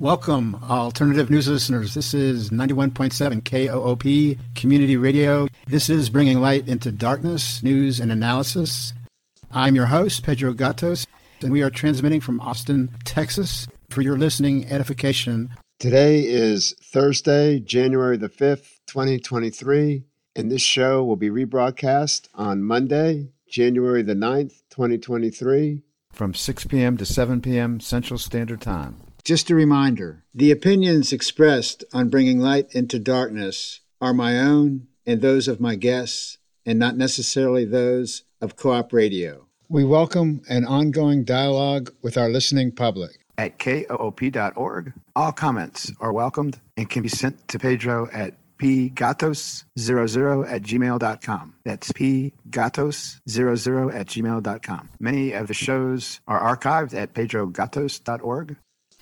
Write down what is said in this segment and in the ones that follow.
Welcome, alternative news listeners. This is 91.7 KOOP Community Radio. This is Bringing Light into Darkness, News and Analysis. I'm your host, Pedro Gatos, and we are transmitting from Austin, Texas for your listening edification. Today is Thursday, January the 5th, 2023, and this show will be rebroadcast on Monday, January the 9th, 2023, from 6 p.m. to 7 p.m. Central Standard Time. Just a reminder the opinions expressed on bringing light into darkness are my own and those of my guests, and not necessarily those of KOOP Radio. We welcome an ongoing dialogue with our listening public. At koop.org, all comments are welcomed and can be sent to Pedro at pgatos00 at gmail.com. That's pgatos00 at gmail.com. Many of the shows are archived at pedrogatos.org.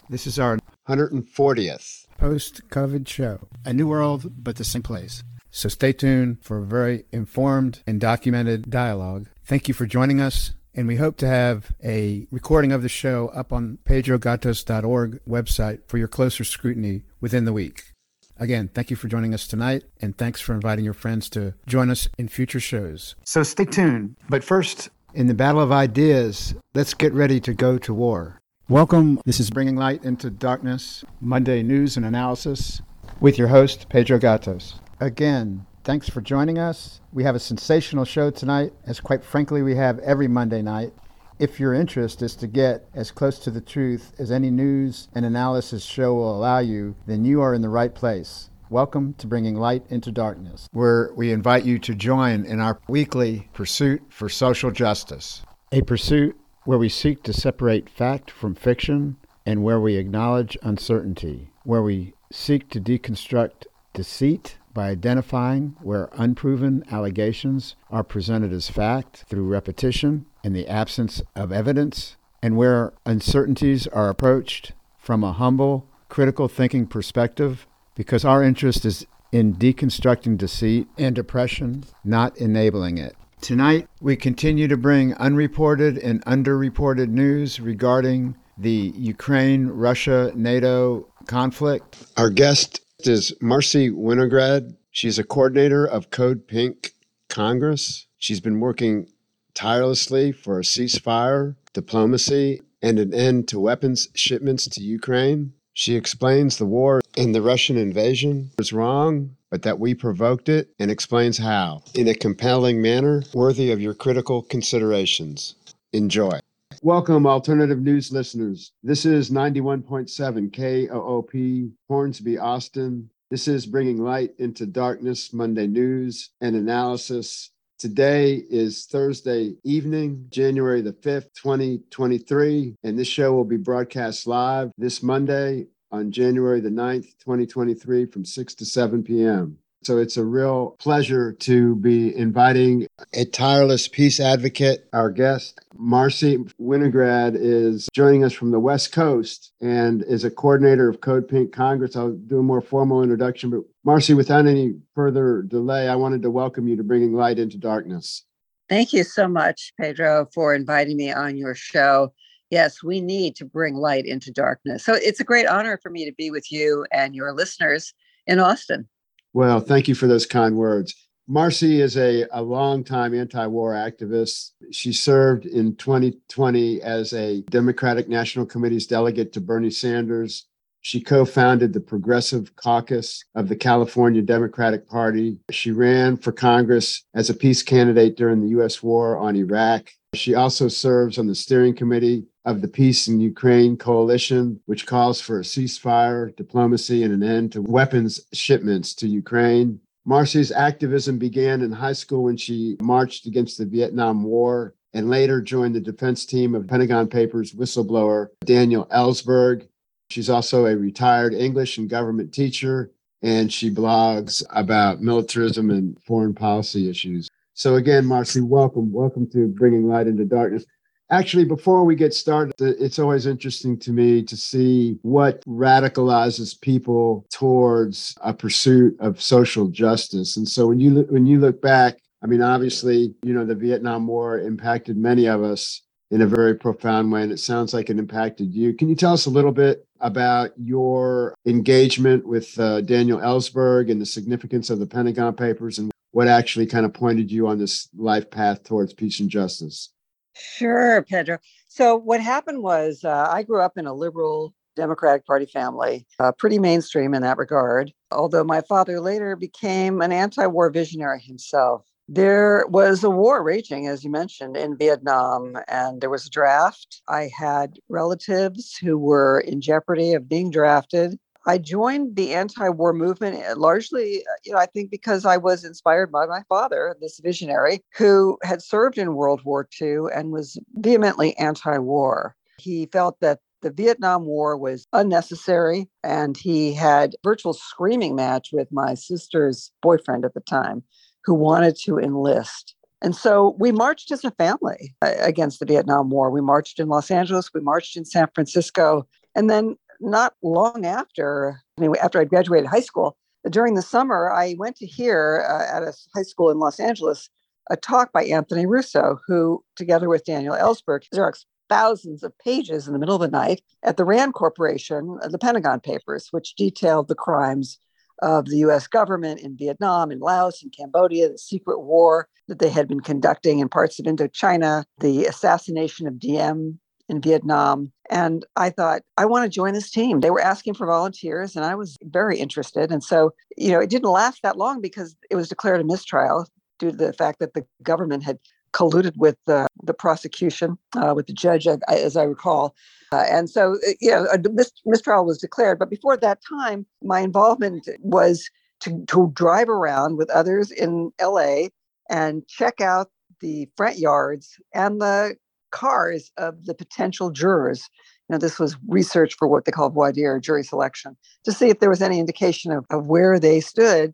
This is our 140th post COVID show. A new world, but the same place. So stay tuned for a very informed and documented dialogue. Thank you for joining us, and we hope to have a recording of the show up on pedrogatos.org website for your closer scrutiny within the week. Again, thank you for joining us tonight, and thanks for inviting your friends to join us in future shows. So stay tuned. But first, in the battle of ideas, let's get ready to go to war. Welcome. This is Bringing Light into Darkness, Monday News and Analysis, with your host, Pedro Gatos. Again, thanks for joining us. We have a sensational show tonight, as quite frankly, we have every Monday night. If your interest is to get as close to the truth as any news and analysis show will allow you, then you are in the right place. Welcome to Bringing Light into Darkness, where we invite you to join in our weekly pursuit for social justice. A pursuit where we seek to separate fact from fiction and where we acknowledge uncertainty, where we seek to deconstruct deceit by identifying where unproven allegations are presented as fact through repetition and the absence of evidence, and where uncertainties are approached from a humble, critical thinking perspective, because our interest is in deconstructing deceit and oppression, not enabling it. Tonight, we continue to bring unreported and underreported news regarding the Ukraine Russia NATO conflict. Our guest is Marcy Winograd. She's a coordinator of Code Pink Congress. She's been working tirelessly for a ceasefire, diplomacy, and an end to weapons shipments to Ukraine. She explains the war and the Russian invasion was wrong, but that we provoked it, and explains how, in a compelling manner worthy of your critical considerations. Enjoy. Welcome, alternative news listeners. This is 91.7 KOOP, Hornsby, Austin. This is Bringing Light into Darkness Monday News and Analysis. Today is Thursday evening, January the 5th, 2023, and this show will be broadcast live this Monday on January the 9th, 2023, from 6 to 7 p.m. So it's a real pleasure to be inviting a tireless peace advocate. Our guest, Marcy Winograd, is joining us from the West Coast and is a coordinator of Code Pink Congress. I'll do a more formal introduction, but Marcy, without any further delay, I wanted to welcome you to Bringing Light into Darkness. Thank you so much, Pedro, for inviting me on your show. Yes, we need to bring light into darkness. So it's a great honor for me to be with you and your listeners in Austin. Well, thank you for those kind words. Marcy is a, a longtime anti war activist. She served in 2020 as a Democratic National Committee's delegate to Bernie Sanders she co founded the Progressive Caucus of the California Democratic Party. She ran for Congress as a peace candidate during the U.S. war on Iraq. She also serves on the steering committee of the Peace in Ukraine Coalition, which calls for a ceasefire, diplomacy, and an end to weapons shipments to Ukraine. Marcy's activism began in high school when she marched against the Vietnam War and later joined the defense team of Pentagon Papers whistleblower Daniel Ellsberg. She's also a retired English and government teacher, and she blogs about militarism and foreign policy issues. So, again, Marcy, welcome. Welcome to Bringing Light into Darkness. Actually, before we get started, it's always interesting to me to see what radicalizes people towards a pursuit of social justice. And so, when you when you look back, I mean, obviously, you know, the Vietnam War impacted many of us in a very profound way. And it sounds like it impacted you. Can you tell us a little bit about your engagement with uh, Daniel Ellsberg and the significance of the Pentagon Papers and what actually kind of pointed you on this life path towards peace and justice? Sure, Pedro. So, what happened was uh, I grew up in a liberal Democratic Party family, uh, pretty mainstream in that regard, although my father later became an anti war visionary himself. There was a war raging, as you mentioned, in Vietnam, and there was a draft. I had relatives who were in jeopardy of being drafted. I joined the anti-war movement eh, largely, uh, you know, I think because I was inspired by my father, this visionary who had served in World War II and was vehemently anti-war. He felt that the Vietnam War was unnecessary, and he had virtual screaming match with my sister's boyfriend at the time who wanted to enlist. And so we marched as a family uh, against the Vietnam War. We marched in Los Angeles, we marched in San Francisco. And then, not long after, I mean, after I graduated high school, during the summer, I went to hear uh, at a high school in Los Angeles a talk by Anthony Russo, who, together with Daniel Ellsberg, Xerox thousands of pages in the middle of the night at the RAND Corporation, uh, the Pentagon Papers, which detailed the crimes of the US government in Vietnam, in Laos, in Cambodia, the secret war that they had been conducting in parts of Indochina, the assassination of Diem in Vietnam. And I thought, I want to join this team. They were asking for volunteers, and I was very interested. And so, you know, it didn't last that long because it was declared a mistrial due to the fact that the government had colluded with the, prosecution, uh, with the judge, as I recall. Uh, and so, uh, you know, a mistrial was declared. But before that time, my involvement was to, to drive around with others in LA and check out the front yards and the cars of the potential jurors. You know, this was research for what they call voir dire, jury selection, to see if there was any indication of, of where they stood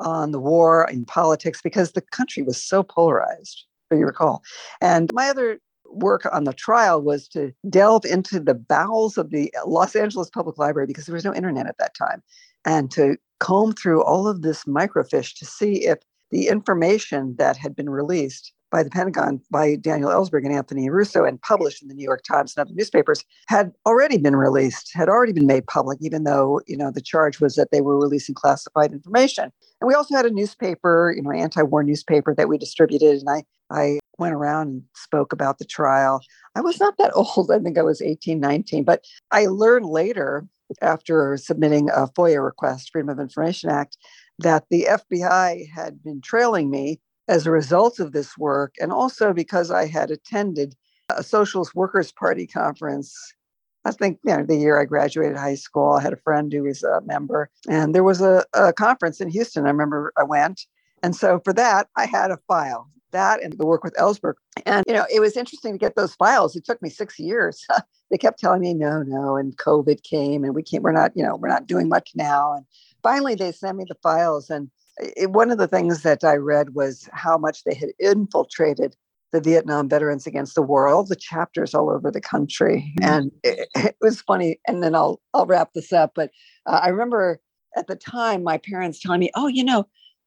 on the war in politics because the country was so polarized, you recall. And my other work on the trial was to delve into the bowels of the Los Angeles Public Library because there was no internet at that time and to comb through all of this microfiche to see if the information that had been released by the Pentagon by Daniel Ellsberg and Anthony Russo and published in the New York Times and other newspapers had already been released, had already been made public, even though, you know, the charge was that they were releasing classified information. And we also had a newspaper, you know, anti-war newspaper that we distributed. And I I went around and spoke about the trial. I was not that old. I think I was 18, 19. But I learned later, after submitting a FOIA request, Freedom of Information Act, that the FBI had been trailing me as a result of this work, and also because I had attended a Socialist Workers Party conference. I think you know, the year I graduated high school, I had a friend who was a member, and there was a, a conference in Houston. I remember I went. And so for that, I had a file that and the work with Ellsberg. And, you know, it was interesting to get those files. It took me six years. they kept telling me, no, no. And COVID came and we can't, we're not, you know, we're not doing much now. And finally they sent me the files. And it, one of the things that I read was how much they had infiltrated the Vietnam veterans against the war, all the chapters all over the country. Mm-hmm. And it, it was funny. And then I'll, I'll wrap this up. But uh, I remember at the time, my parents telling me, oh, you know,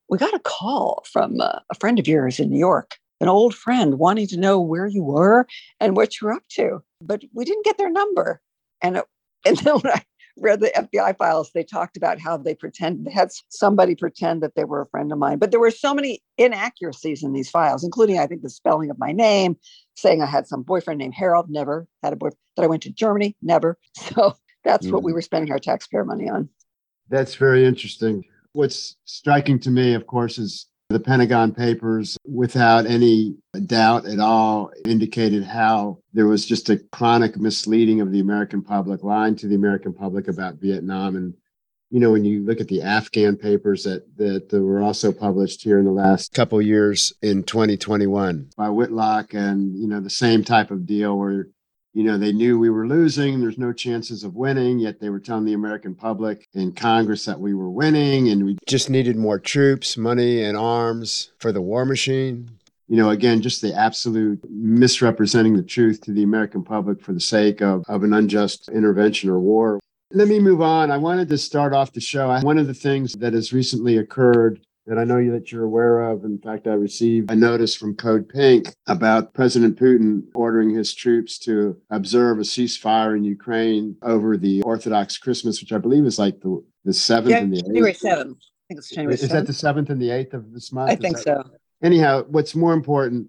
we got a call from uh, a friend of yours in New York, an old friend wanting to know where you were and what you were up to. But we didn't get their number. And, it, and then when I read the FBI files, they talked about how they pretend they had somebody pretend that they were a friend of mine. But there were so many inaccuracies in these files, including I think the spelling of my name, saying I had some boyfriend named Harold, never had a boyfriend, that I went to Germany, never. So that's mm. what we mm. were spending our taxpayer money on. That's very interesting. What's striking to me, of course, is the Pentagon Papers, without any doubt at all, indicated how there was just a chronic misleading of the American public, lying to the American public about Vietnam. And, you know, when you look at the Afghan papers that, that were also published here in the last couple years in 2021 by Whitlock, and, you know, the same type of deal where you know, they knew we were losing. There's no chances of winning, yet they were telling the American public in Congress that we were winning and we just needed more troops, money, and arms for the war machine. You know, again, just the absolute misrepresenting the truth to the American public for the sake of, of an unjust intervention or war. Let me move on. I wanted to start off the show. One of the things that has recently occurred that I know you that you're aware of. In fact, I received a notice from Code Pink about President Putin ordering his troops to observe a ceasefire in Ukraine over the Orthodox Christmas, which I believe is like the the seventh Yeah, and the eighth. January seventh. I think it's January Is that the seventh and the eighth of this month? I Is think that- so. anyhow, what's more important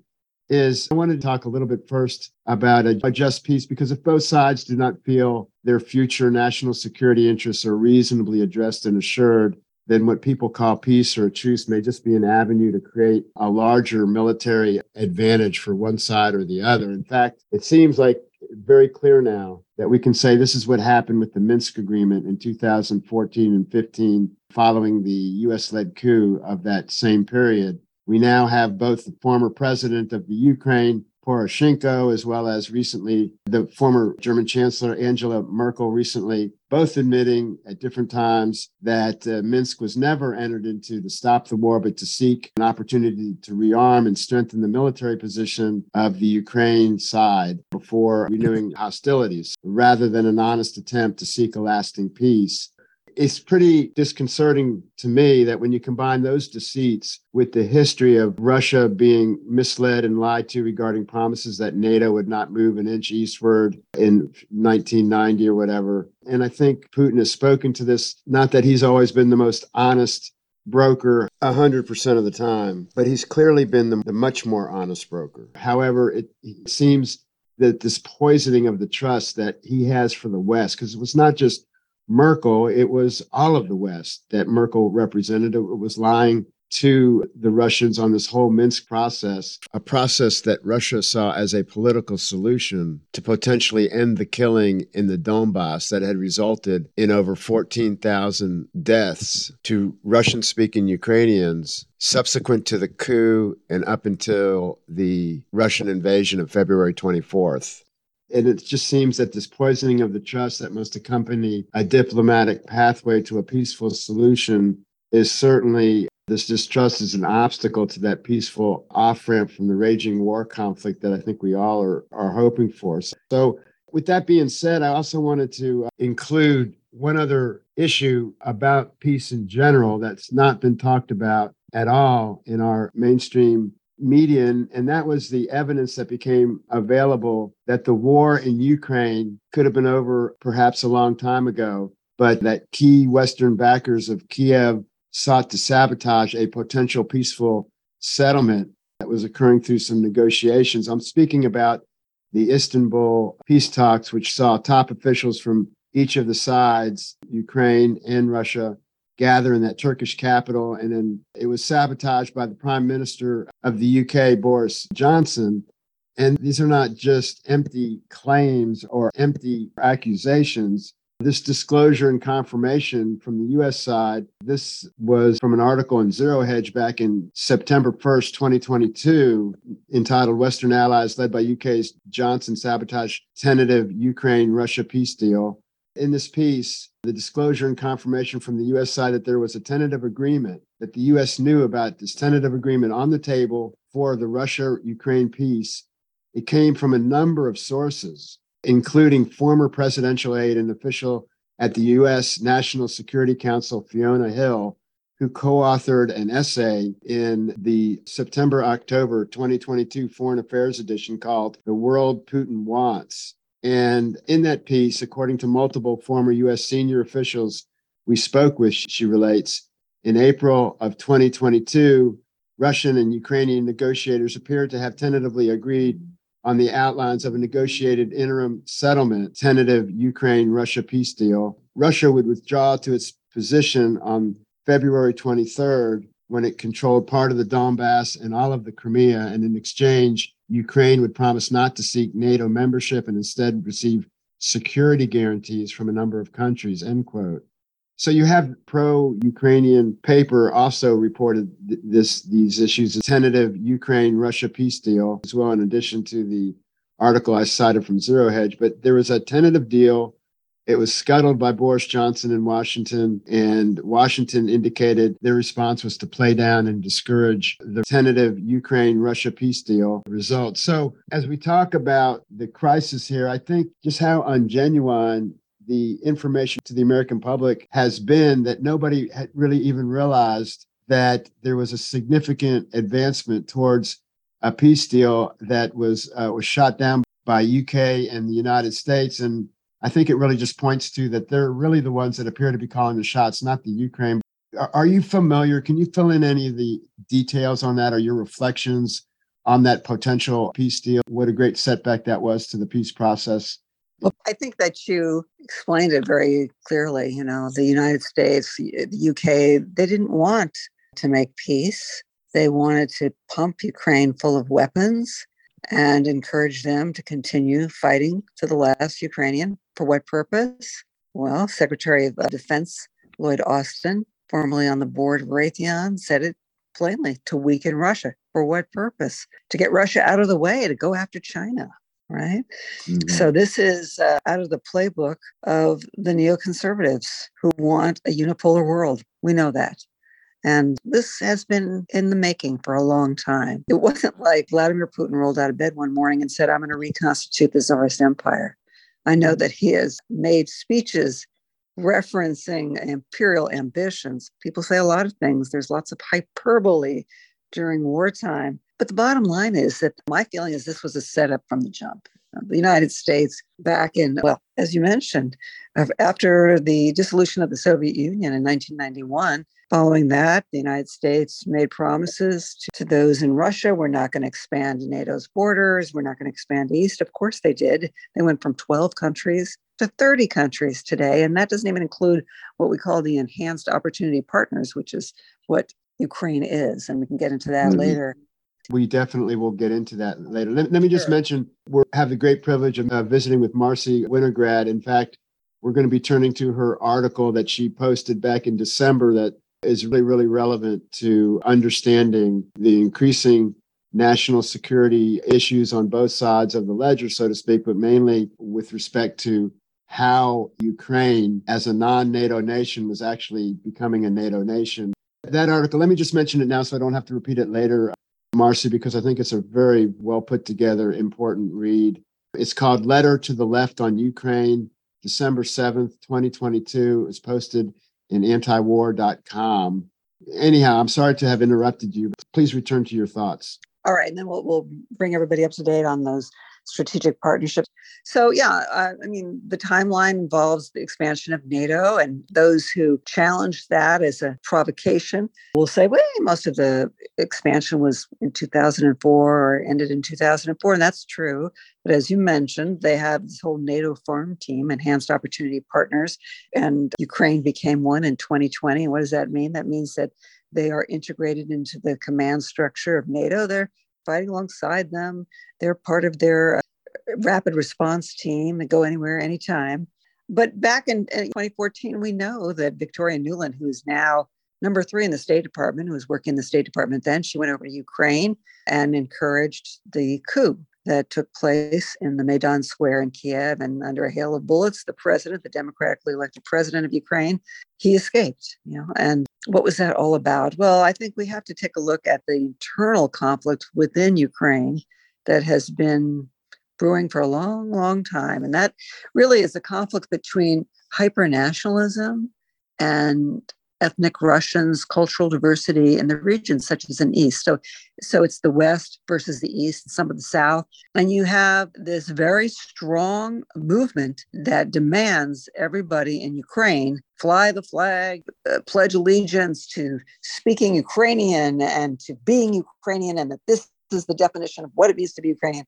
is I wanted to talk a little bit first about a, a just peace because if both sides do not feel their future national security interests are reasonably addressed and assured, then what people call peace or truce may just be an avenue to create a larger military advantage for one side or the other. In fact, it seems like very clear now that we can say this is what happened with the Minsk agreement in 2014 and 15 following the US led coup of that same period. We now have both the former president of the Ukraine, Poroshenko, as well as recently the former German Chancellor Angela Merkel, recently both admitting at different times that uh, Minsk was never entered into to stop the war, but to seek an opportunity to rearm and strengthen the military position of the Ukraine side before renewing hostilities, rather than an honest attempt to seek a lasting peace it's pretty disconcerting to me that when you combine those deceits with the history of Russia being misled and lied to regarding promises that NATO would not move an inch eastward in 1990 or whatever. And I think Putin has spoken to this, not that he's always been the most honest broker 100% of the time, but he's clearly been the, the much more honest broker. However, it, it seems that this poisoning of the trust that he has for the West, because it was not just Merkel, it was all of the West that Merkel represented. It was lying to the Russians on this whole Minsk process, a process that Russia saw as a political solution to potentially end the killing in the Donbass that had resulted in over 14,000 deaths to Russian speaking Ukrainians subsequent to the coup and up until the Russian invasion of February 24th. And it just seems that this poisoning of the trust that must accompany a diplomatic pathway to a peaceful solution is certainly this distrust is an obstacle to that peaceful off ramp from the raging war conflict that I think we all are, are hoping for. So, with that being said, I also wanted to uh, include one other issue about peace in general that's not been talked about at all in our mainstream media, and that was the evidence that became available that the war in Ukraine could have been over perhaps a long time ago, but that key Western backers of Kiev sought to sabotage a potential peaceful settlement that was occurring through some negotiations. I'm speaking about the Istanbul peace talks, which saw top officials from each of the sides, Ukraine and Russia, gather in that Turkish capital. And then it was sabotaged by the prime minister of the UK, Boris Johnson. And these are not just empty claims or empty accusations. This disclosure and confirmation from the US side, this was from an article in Zero Hedge back in September 1st, 2022, entitled Western Allies Led by UK's Johnson Sabotage Tentative Ukraine Russia Peace Deal in this piece, the disclosure and confirmation from the U.S. side that there was a tentative agreement, that the U.S. knew about this tentative agreement on the table for the Russia Ukraine peace. It came from a number of sources, including former presidential aide and official at the U.S. National Security Council, Fiona Hill, who co authored an essay in the September October 2022 Foreign Affairs edition called The World Putin Wants. And in that piece, according to multiple former US senior officials we spoke with, she relates, in April of 2022, Russian and Ukrainian negotiators appeared to have tentatively agreed on the outlines of a negotiated interim settlement, tentative Ukraine Russia peace deal. Russia would withdraw to its position on February 23rd when it controlled part of the Donbass and all of the Crimea. And in exchange, Ukraine would promise not to seek NATO membership and instead receive security guarantees from a number of countries, end quote. So you have pro-Ukrainian paper also reported th- this these issues, a tentative Ukraine-Russia peace deal as well, in addition to the article I cited from Zero Hedge. But there was a tentative deal. It was scuttled by Boris Johnson in Washington, and Washington indicated their response was to play down and discourage the tentative Ukraine Russia peace deal results. So, as we talk about the crisis here, I think just how ungenuine the information to the American public has been that nobody had really even realized that there was a significant advancement towards a peace deal that was uh, was shot down by UK and the United States. And I think it really just points to that they're really the ones that appear to be calling the shots, not the Ukraine. Are, you familiar? Can you fill in any of the details on that or your reflections on that potential peace deal? What a great setback that was to the peace process. Well, I think that you explained it very clearly. You know, the United States, the UK, they didn't want to make peace. They wanted to pump Ukraine full of weapons and encourage them to continue fighting to the last Ukrainian. For what purpose? Well, Secretary of Defense Lloyd Austin, formerly on the board of Raytheon, said it plainly to weaken Russia. For what purpose? To get Russia out of the way, to go after China, right? Mm-hmm. So, this is uh, out of the playbook of the neoconservatives who want a unipolar world. We know that. And this has been in the making for a long time. It wasn't like Vladimir Putin rolled out of bed one morning and said, I'm going to reconstitute the Tsarist Empire. I know that he has made speeches referencing imperial ambitions. People say a lot of things, there's lots of hyperbole during wartime. But the bottom line is that my feeling is this was a setup from the jump. Uh, the United States, back in, well, as you mentioned, uh, after the dissolution of the Soviet Union in 1991, Following that, the United States made promises to, to those in Russia we're not going to expand NATO's borders, we're not going to expand east. Of course, they did. They went from 12 countries to 30 countries today. And that doesn't even include what we call the enhanced opportunity partners, which is what Ukraine is. And we can get into that mm-hmm. later. We definitely will get into that later. Let, let me just sure. mention we have the great privilege of uh, visiting with Marcy Winograd. In fact, we're going to be turning to her article that she posted back in December that is really, really relevant to understanding the increasing national security issues on both sides of the ledger, so to speak, but mainly with respect to how Ukraine, as a non NATO nation, was actually becoming a NATO nation. That article, let me just mention it now so I don't have to repeat it later, Marcy, because I think it's a very well put together, important read. It's called Letter to the Left on Ukraine, December 7th, 2022. It's posted in antiwar.com. Anyhow, I'm sorry to have interrupted you. Please return to your thoughts. All right, and then we'll, we'll bring everybody up to date on those strategic partnerships. So, yeah, uh, I mean, the timeline involves the expansion of NATO, and those who challenge that as a provocation will say, well, most of the expansion was in 2004 or ended in 2004. And that's true. But as you mentioned, they have this whole NATO farm team, Enhanced Opportunity Partners, and Ukraine became one in 2020. And what does that mean? That means that they are integrated into the command structure of NATO. They're fighting alongside them. They're part of their uh, rapid response team They go anywhere, anytime. But back in, in 2014, we know that Victoria Nuland, who is now number three in the State Department, who was working in the State Department then, she went over to Ukraine and encouraged the coup that took place in the Maidan Square in Kiev. And under a hail of bullets, the president, the democratically elected president of Ukraine, he escaped. You know, and what was that all about? Well, I think we have to take a look at the internal conflict within Ukraine that has been brewing for a long, long time. And that really is a conflict between hyper nationalism and ethnic Russians, cultural diversity in the region, such as in East. So, so it's the West versus the East, and some of the South. And you have this very strong movement that demands everybody in Ukraine fly the flag, uh, pledge allegiance to speaking Ukrainian and to being Ukrainian, and that this is the definition of what it means to be Ukrainian.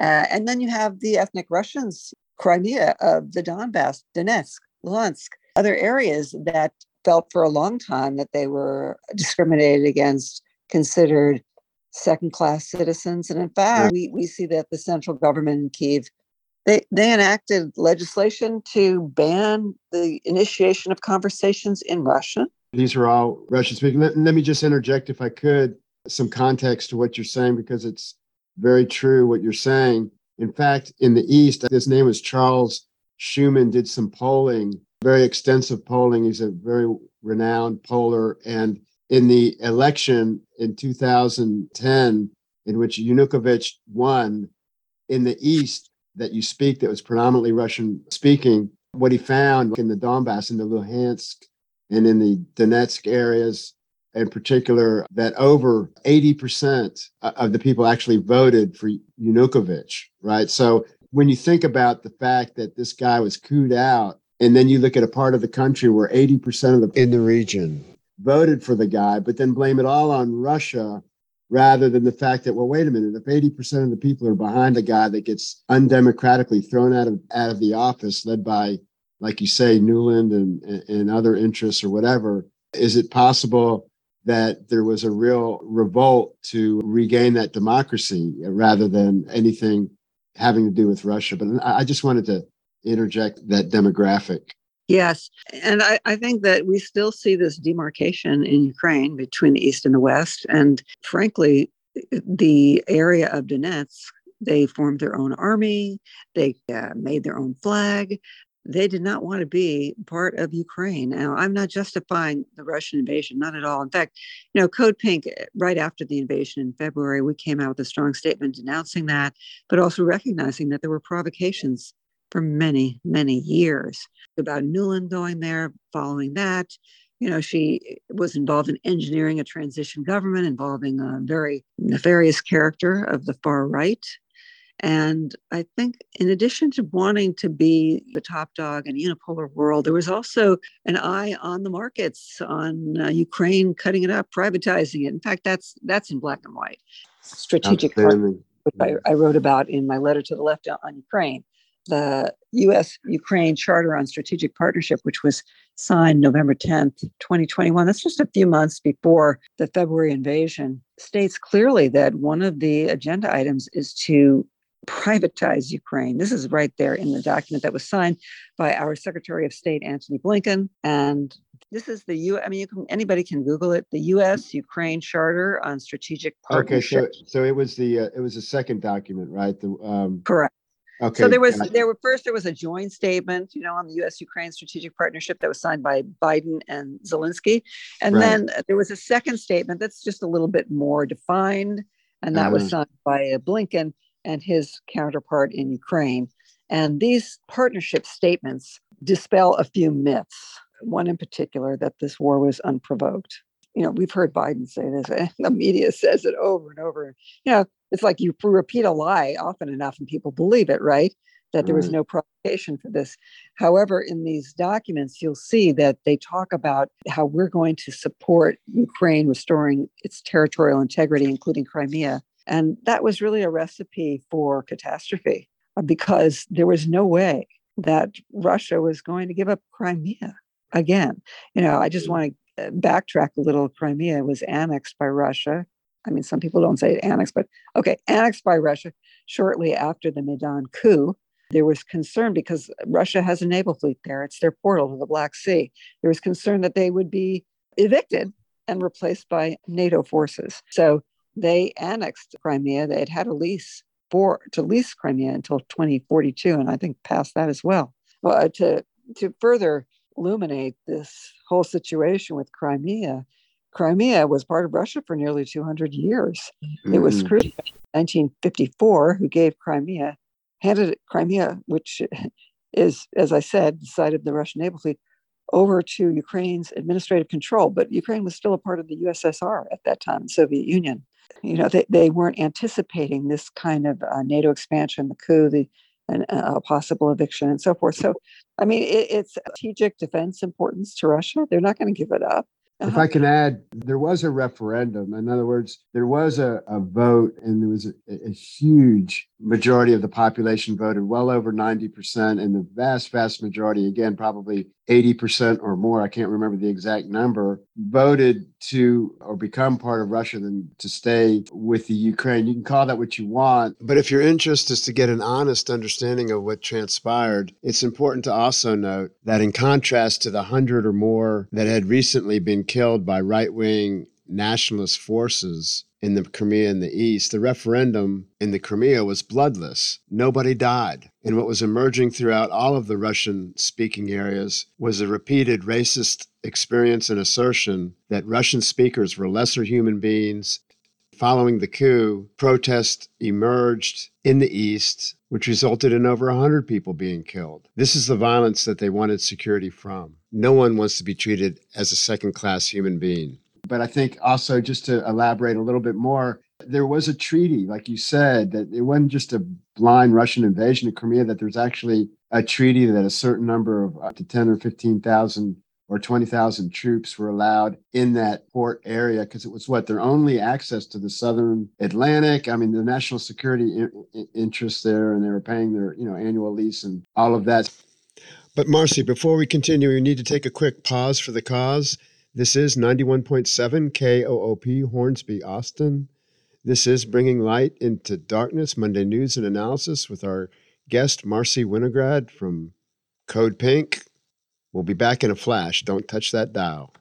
Uh, and then you have the ethnic Russians, Crimea, uh, the Donbass, Donetsk, Luhansk, other areas that felt for a long time that they were discriminated against, considered second class citizens. And in fact, we, we see that the central government in Kiev. They, they enacted legislation to ban the initiation of conversations in Russian. These are all Russian speaking. Let, let me just interject, if I could, some context to what you're saying, because it's very true what you're saying. In fact, in the East, his name was Charles Schuman, did some polling very extensive polling. He's a very renowned poller. And in the election in 2010, in which Yanukovych won in the East, that you speak, that was predominantly Russian speaking, what he found in the Donbass, in the Luhansk, and in the Donetsk areas, in particular, that over 80% of the people actually voted for Yanukovych, right? So when you think about the fact that this guy was cooed out, and then you look at a part of the country where 80% of the in the region voted for the guy, but then blame it all on Russia rather than the fact that, well, wait a minute, if 80% of the people are behind a guy that gets undemocratically thrown out of out of the office, led by, like you say, Nuland and, and other interests or whatever, is it possible that there was a real revolt to regain that democracy rather than anything having to do with Russia? But I just wanted to interject that demographic. Yes. And I, I, think that we still see this demarcation in Ukraine between the East and the West. And frankly, the area of Donetsk, they formed their own army, they uh, made their own flag. They did not want to be part of Ukraine. Now, I'm not justifying the Russian invasion, not at all. In fact, you know, Code Pink, right after the invasion in February, we came out with a strong statement denouncing that, but also recognizing that there were provocations for many, many years. About Nuland going there, following that, you know, she was involved in engineering a transition government involving a very nefarious character of the far right. And I think, in addition to wanting to be the top dog in a unipolar world, there was also an eye on the markets, on uh, Ukraine cutting it up, privatizing it. In fact, that's that's in black and white. Strategic, which I, I, wrote about in my letter to the left on Ukraine the US Ukraine Charter on Strategic Partnership, which was signed November 10th, 2021, that's just a few months before the February invasion, states clearly that one of the agenda items is to privatize Ukraine. This is right there in the document that was signed by our Secretary of State Antony Blinken, and this is the U. I mean, you can anybody can Google it. The U.S. Ukraine Charter on Strategic Partnership. Okay, so so it was the uh, it was the second document, right? The um, correct. Okay. So there was there were first there was a joint statement, you know, on the U.S. Ukraine strategic partnership that was signed by Biden and Zelensky, and right. then there was a second statement that's just a little bit more defined, and that uh-huh. was signed by uh, Blinken and his counterpart in Ukraine. And these partnership statements dispel a few myths. One in particular that this war was unprovoked. You know, we've heard Biden say this, and the media says it over and over. You know, it's like you repeat a lie often enough and people believe it, right? That there was no provocation for this. However, in these documents, you'll see that they talk about how we're going to support Ukraine restoring its territorial integrity, including Crimea. And that was really a recipe for catastrophe uh, because there was no way that Russia was going to give up Crimea again. You know, I just mm. want to Uh, backtrack a little. Crimea was annexed by Russia I mean, some people don't say it annexed, but okay, annexed by Russia shortly after the Maidan coup. There was concern because Russia has a naval fleet there. It's their portal to the Black Sea. There was concern that they would be evicted and replaced by NATO forces. So they annexed Crimea. They had had a lease for to lease Crimea until 2042, and I think past that as well. well to to further illuminate this whole situation with Crimea, Crimea was part of Russia for nearly 200 years. Mm-hmm. It was Khrushchev in 1954 who gave Crimea, handed Crimea, which is, as I said, the site of the Russian naval fleet, over to Ukraine's administrative control. But Ukraine was still a part of the USSR at that time, the Soviet Union. You know, they, they weren't anticipating this kind of uh, NATO expansion, the coup, the and a possible eviction and so forth. So, I mean, it, it's strategic defense importance to Russia. They're not going to give it up. Uh-huh. If I can add, there was a referendum. In other words, there was a, a vote, and there was a, a, huge majority of the population voted, well over 90%. And the vast, vast majority, again, probably 80% or more, I can't remember the exact number, voted to or become part of Russia than to stay with the Ukraine. You can call that what you want. But if your interest is to get an honest understanding of what transpired, it's important to also note that in contrast to the hundred or more that had recently been killed by right wing nationalist forces in the Crimea in the east, the referendum in the Crimea was bloodless. Nobody died. And what was emerging throughout all of the Russian speaking areas was a repeated racist experience and assertion that Russian speakers were lesser human beings. Following the coup, protests emerged in the east, which resulted in over 100 people being killed. This is the violence that they wanted security from. No one wants to be treated as a second class human being. But I think also just to elaborate a little bit more, there was a treaty, like you said, that it wasn't just a blind Russian invasion of Crimea, that there's actually a treaty that a certain number of up to 10 or 15,000 or 20,000 troops were allowed in that port area because it was what their only access to the southern Atlantic. I mean, the national security in- interests there, and they were paying their you know annual lease and all of that. But Marcy, before we continue, we need to take a quick pause for the cause. This is 91.7 KOOP Hornsby, Austin. This is Bringing Light into Darkness, Monday News and Analysis with our guest, Marcy Winograd from Code Pink. We'll be back in a flash. Don't touch that dial.